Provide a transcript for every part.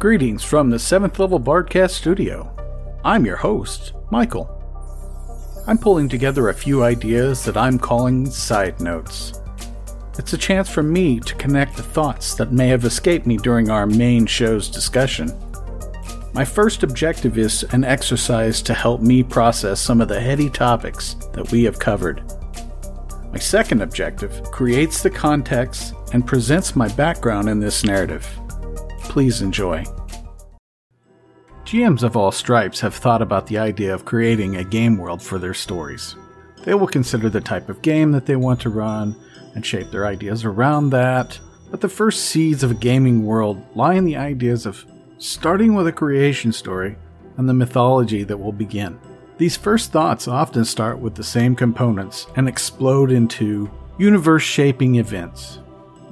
Greetings from the 7th Level Bardcast studio. I'm your host, Michael. I'm pulling together a few ideas that I'm calling side notes. It's a chance for me to connect the thoughts that may have escaped me during our main show's discussion. My first objective is an exercise to help me process some of the heady topics that we have covered. My second objective creates the context and presents my background in this narrative. Please enjoy. GMs of all stripes have thought about the idea of creating a game world for their stories. They will consider the type of game that they want to run and shape their ideas around that, but the first seeds of a gaming world lie in the ideas of starting with a creation story and the mythology that will begin. These first thoughts often start with the same components and explode into universe shaping events.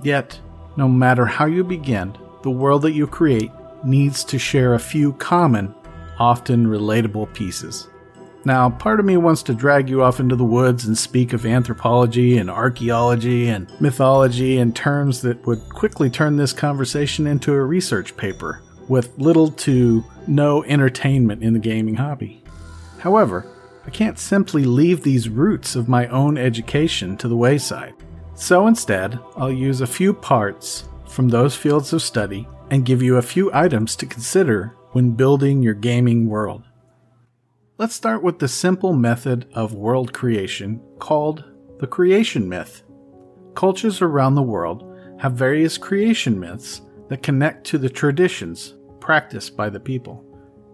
Yet, no matter how you begin, the world that you create needs to share a few common, often relatable pieces. Now, part of me wants to drag you off into the woods and speak of anthropology and archaeology and mythology in terms that would quickly turn this conversation into a research paper with little to no entertainment in the gaming hobby. However, I can't simply leave these roots of my own education to the wayside. So instead, I'll use a few parts from those fields of study and give you a few items to consider when building your gaming world. Let's start with the simple method of world creation called the creation myth. Cultures around the world have various creation myths that connect to the traditions practiced by the people.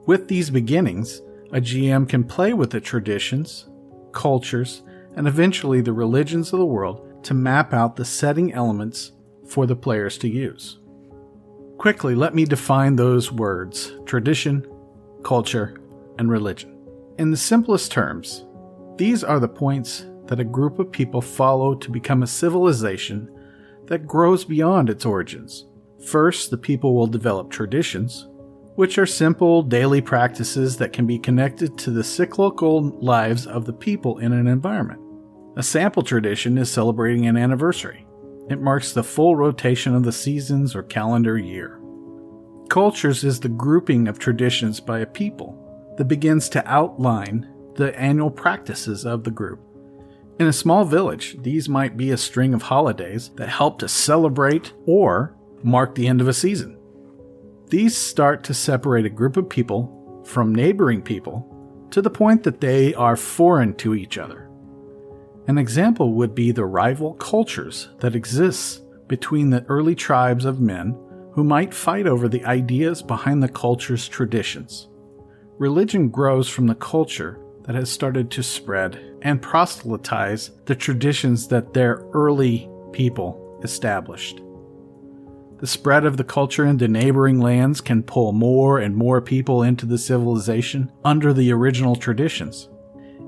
With these beginnings, a GM can play with the traditions, cultures, and eventually the religions of the world to map out the setting elements for the players to use. Quickly, let me define those words tradition, culture, and religion. In the simplest terms, these are the points that a group of people follow to become a civilization that grows beyond its origins. First, the people will develop traditions, which are simple daily practices that can be connected to the cyclical lives of the people in an environment. A sample tradition is celebrating an anniversary. It marks the full rotation of the seasons or calendar year. Cultures is the grouping of traditions by a people that begins to outline the annual practices of the group. In a small village, these might be a string of holidays that help to celebrate or mark the end of a season. These start to separate a group of people from neighboring people to the point that they are foreign to each other. An example would be the rival cultures that exists between the early tribes of men who might fight over the ideas behind the culture's traditions. Religion grows from the culture that has started to spread and proselytize the traditions that their early people established. The spread of the culture into neighboring lands can pull more and more people into the civilization under the original traditions.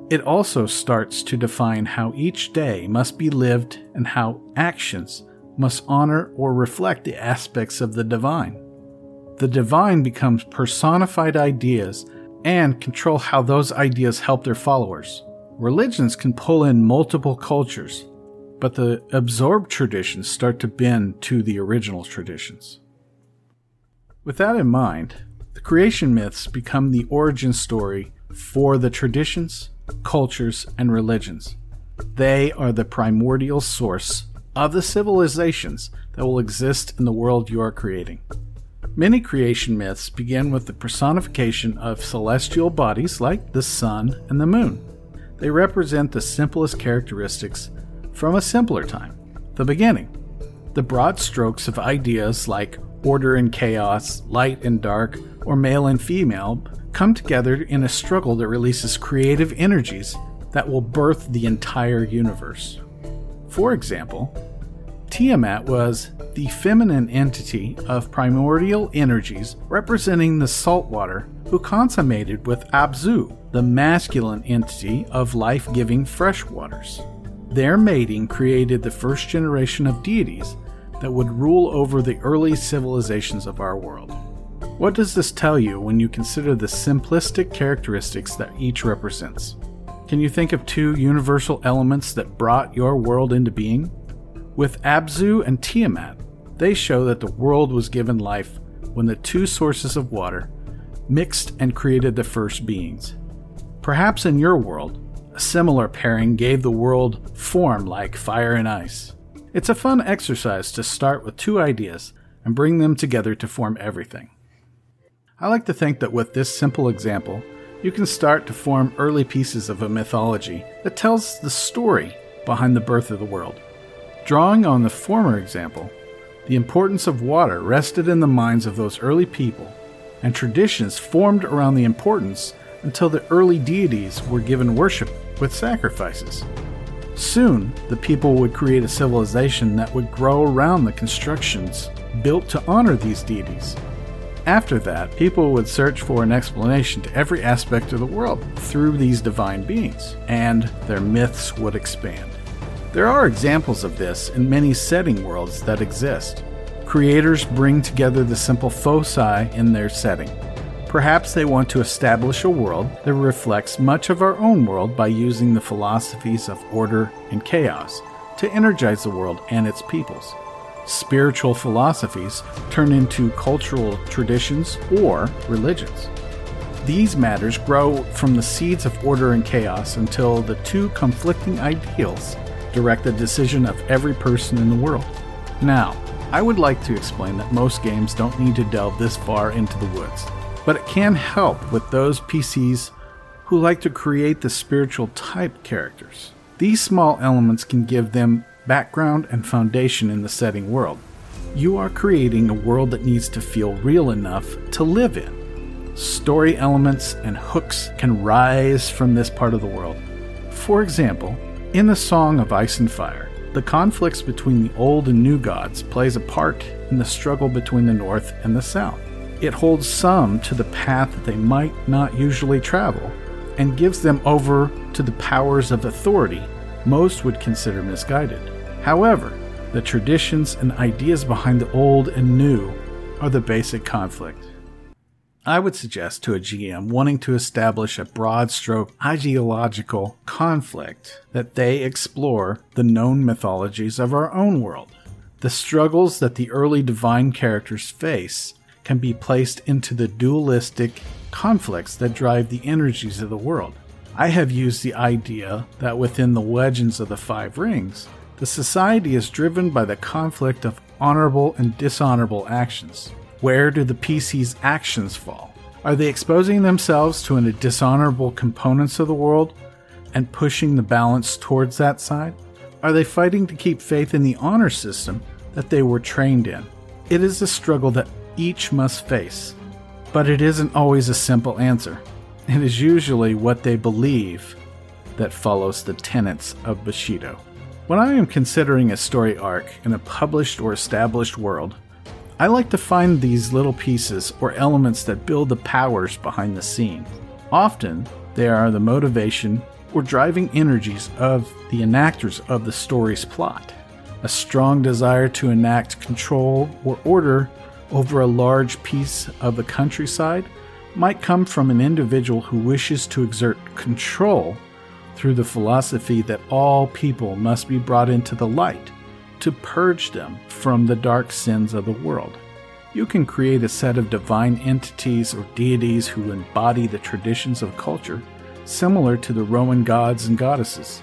It also starts to define how each day must be lived and how actions must honor or reflect the aspects of the divine. The divine becomes personified ideas and control how those ideas help their followers. Religions can pull in multiple cultures, but the absorbed traditions start to bend to the original traditions. With that in mind, the creation myths become the origin story for the traditions cultures, and religions. They are the primordial source of the civilizations that will exist in the world you are creating. Many creation myths begin with the personification of celestial bodies like the sun and the moon. They represent the simplest characteristics from a simpler time, the beginning. The broad strokes of ideas like order and chaos, light and dark, or male and female come together in a struggle that releases creative energies that will birth the entire universe. For example, Tiamat was the feminine entity of primordial energies representing the salt water who consummated with Abzu, the masculine entity of life giving fresh waters. Their mating created the first generation of deities that would rule over the early civilizations of our world. What does this tell you when you consider the simplistic characteristics that each represents? Can you think of two universal elements that brought your world into being? With Abzu and Tiamat, they show that the world was given life when the two sources of water mixed and created the first beings. Perhaps in your world, a similar pairing gave the world form like fire and ice. It's a fun exercise to start with two ideas and bring them together to form everything. I like to think that with this simple example, you can start to form early pieces of a mythology that tells the story behind the birth of the world. Drawing on the former example, the importance of water rested in the minds of those early people, and traditions formed around the importance until the early deities were given worship with sacrifices. Soon, the people would create a civilization that would grow around the constructions built to honor these deities. After that, people would search for an explanation to every aspect of the world through these divine beings, and their myths would expand. There are examples of this in many setting worlds that exist. Creators bring together the simple foci in their setting. Perhaps they want to establish a world that reflects much of our own world by using the philosophies of order and chaos to energize the world and its peoples spiritual philosophies turn into cultural traditions or religions. These matters grow from the seeds of order and chaos until the two conflicting ideals direct the decision of every person in the world. Now, I would like to explain that most games don't need to delve this far into the woods, but it can help with those PCs who like to create the spiritual type characters. These small elements can give them background, and foundation in the setting world. You are creating a world that needs to feel real enough to live in. Story elements and hooks can rise from this part of the world. For example, in the Song of Ice and Fire, the conflicts between the old and new gods plays a part in the struggle between the North and the South. It holds some to the path that they might not usually travel and gives them over to the powers of authority most would consider misguided. However, the traditions and ideas behind the old and new are the basic conflict. I would suggest to a GM wanting to establish a broad stroke ideological conflict that they explore the known mythologies of our own world. The struggles that the early divine characters face can be placed into the dualistic conflicts that drive the energies of the world. I have used the idea that within the legends of the Five Rings, the society is driven by the conflict of honorable and dishonorable actions. Where do the PC's actions fall? Are they exposing themselves to the dishonorable components of the world and pushing the balance towards that side? Are they fighting to keep faith in the honor system that they were trained in? It is a struggle that each must face, but it isn't always a simple answer. It is usually what they believe that follows the tenets of Bushido. When I am considering a story arc in a published or established world, I like to find these little pieces or elements that build the powers behind the scene. Often, they are the motivation or driving energies of the enactors of the story's plot. A strong desire to enact control or order over a large piece of the countryside might come from an individual who wishes to exert control through the philosophy that all people must be brought into the light to purge them from the dark sins of the world. You can create a set of divine entities or deities who embody the traditions of culture, similar to the Roman gods and goddesses.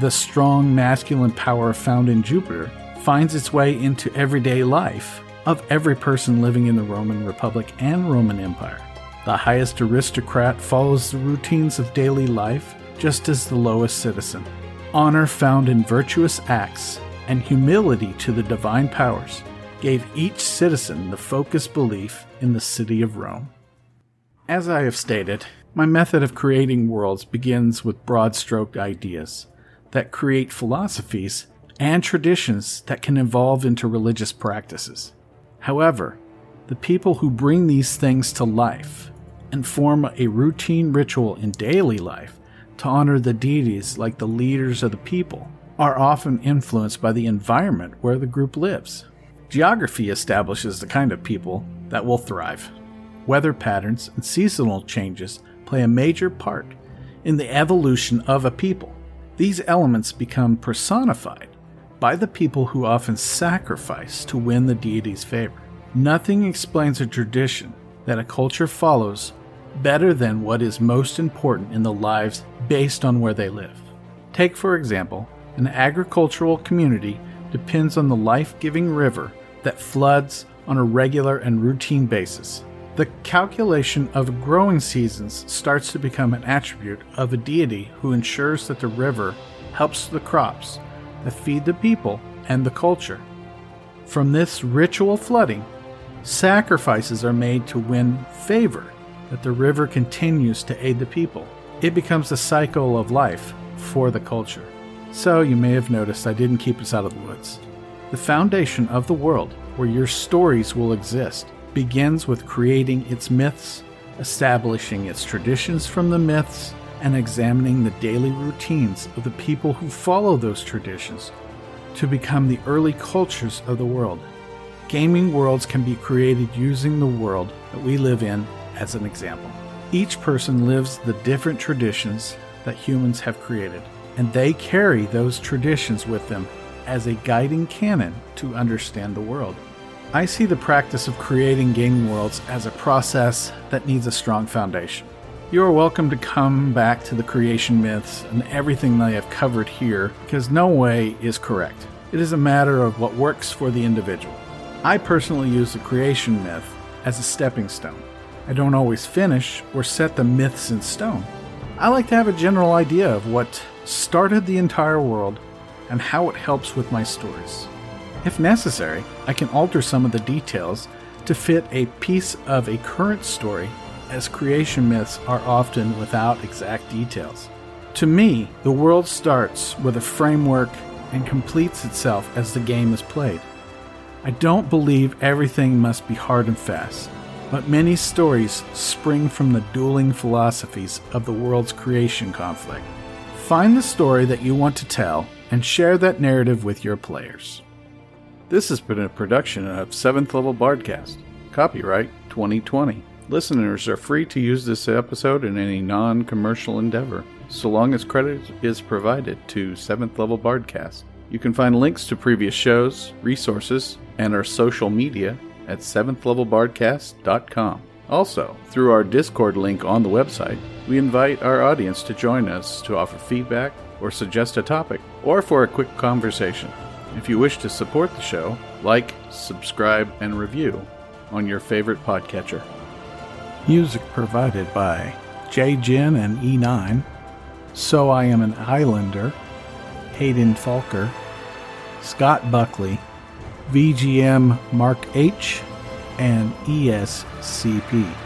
The strong masculine power found in Jupiter finds its way into everyday life of every person living in the Roman Republic and Roman Empire. The highest aristocrat follows the routines of daily life just as the lowest citizen. Honor found in virtuous acts and humility to the divine powers gave each citizen the focused belief in the city of Rome. As I have stated, my method of creating worlds begins with broad stroked ideas that create philosophies and traditions that can evolve into religious practices. However, the people who bring these things to life and form a routine ritual in daily life to honor the deities like the leaders of the people, are often influenced by the environment where the group lives. Geography establishes the kind of people that will thrive. Weather patterns and seasonal changes play a major part in the evolution of a people. These elements become personified by the people who often sacrifice to win the deity's favor. Nothing explains a tradition that a culture follows better than what is most important in the lives based on where they live. Take, for example, an agricultural community depends on the life giving river that floods on a regular and routine basis. The calculation of growing seasons starts to become an attribute of a deity who ensures that the river helps the crops that feed the people and the culture. From this ritual flooding, sacrifices are made to win favor that the river continues to aid the people. It becomes a cycle of life for the culture. So you may have noticed I didn't keep us out of the woods. The foundation of the world where your stories will exist begins with creating its myths, establishing its traditions from the myths, and examining the daily routines of the people who follow those traditions to become the early cultures of the world. Gaming worlds can be created using the world that we live in as an example. Each person lives the different traditions that humans have created, and they carry those traditions with them as a guiding canon to understand the world. I see the practice of creating gaming worlds as a process that needs a strong foundation. You are welcome to come back to the creation myths and everything that I have covered here because no way is correct. It is a matter of what works for the individual. I personally use the creation myth as a stepping stone. I don't always finish or set the myths in stone. I like to have a general idea of what started the entire world and how it helps with my stories. If necessary, I can alter some of the details to fit a piece of a current story, as creation myths are often without exact details. To me, the world starts with a framework and completes itself as the game is played. I don't believe everything must be hard and fast, but many stories spring from the dueling philosophies of the world's creation conflict. Find the story that you want to tell and share that narrative with your players. This has been a production of 7th Level Bardcast. Copyright 2020. Listeners are free to use this episode in any non commercial endeavor, so long as credit is provided to 7th Level Bardcast. You can find links to previous shows, resources, and our social media at 7thlevelbardcast.com. Also, through our Discord link on the website, we invite our audience to join us to offer feedback or suggest a topic, or for a quick conversation. If you wish to support the show, like, subscribe, and review on your favorite podcatcher. Music provided by J. Jin and E9. So I Am an Islander, Hayden Folker, Scott Buckley, VGM Mark H, and ESCP.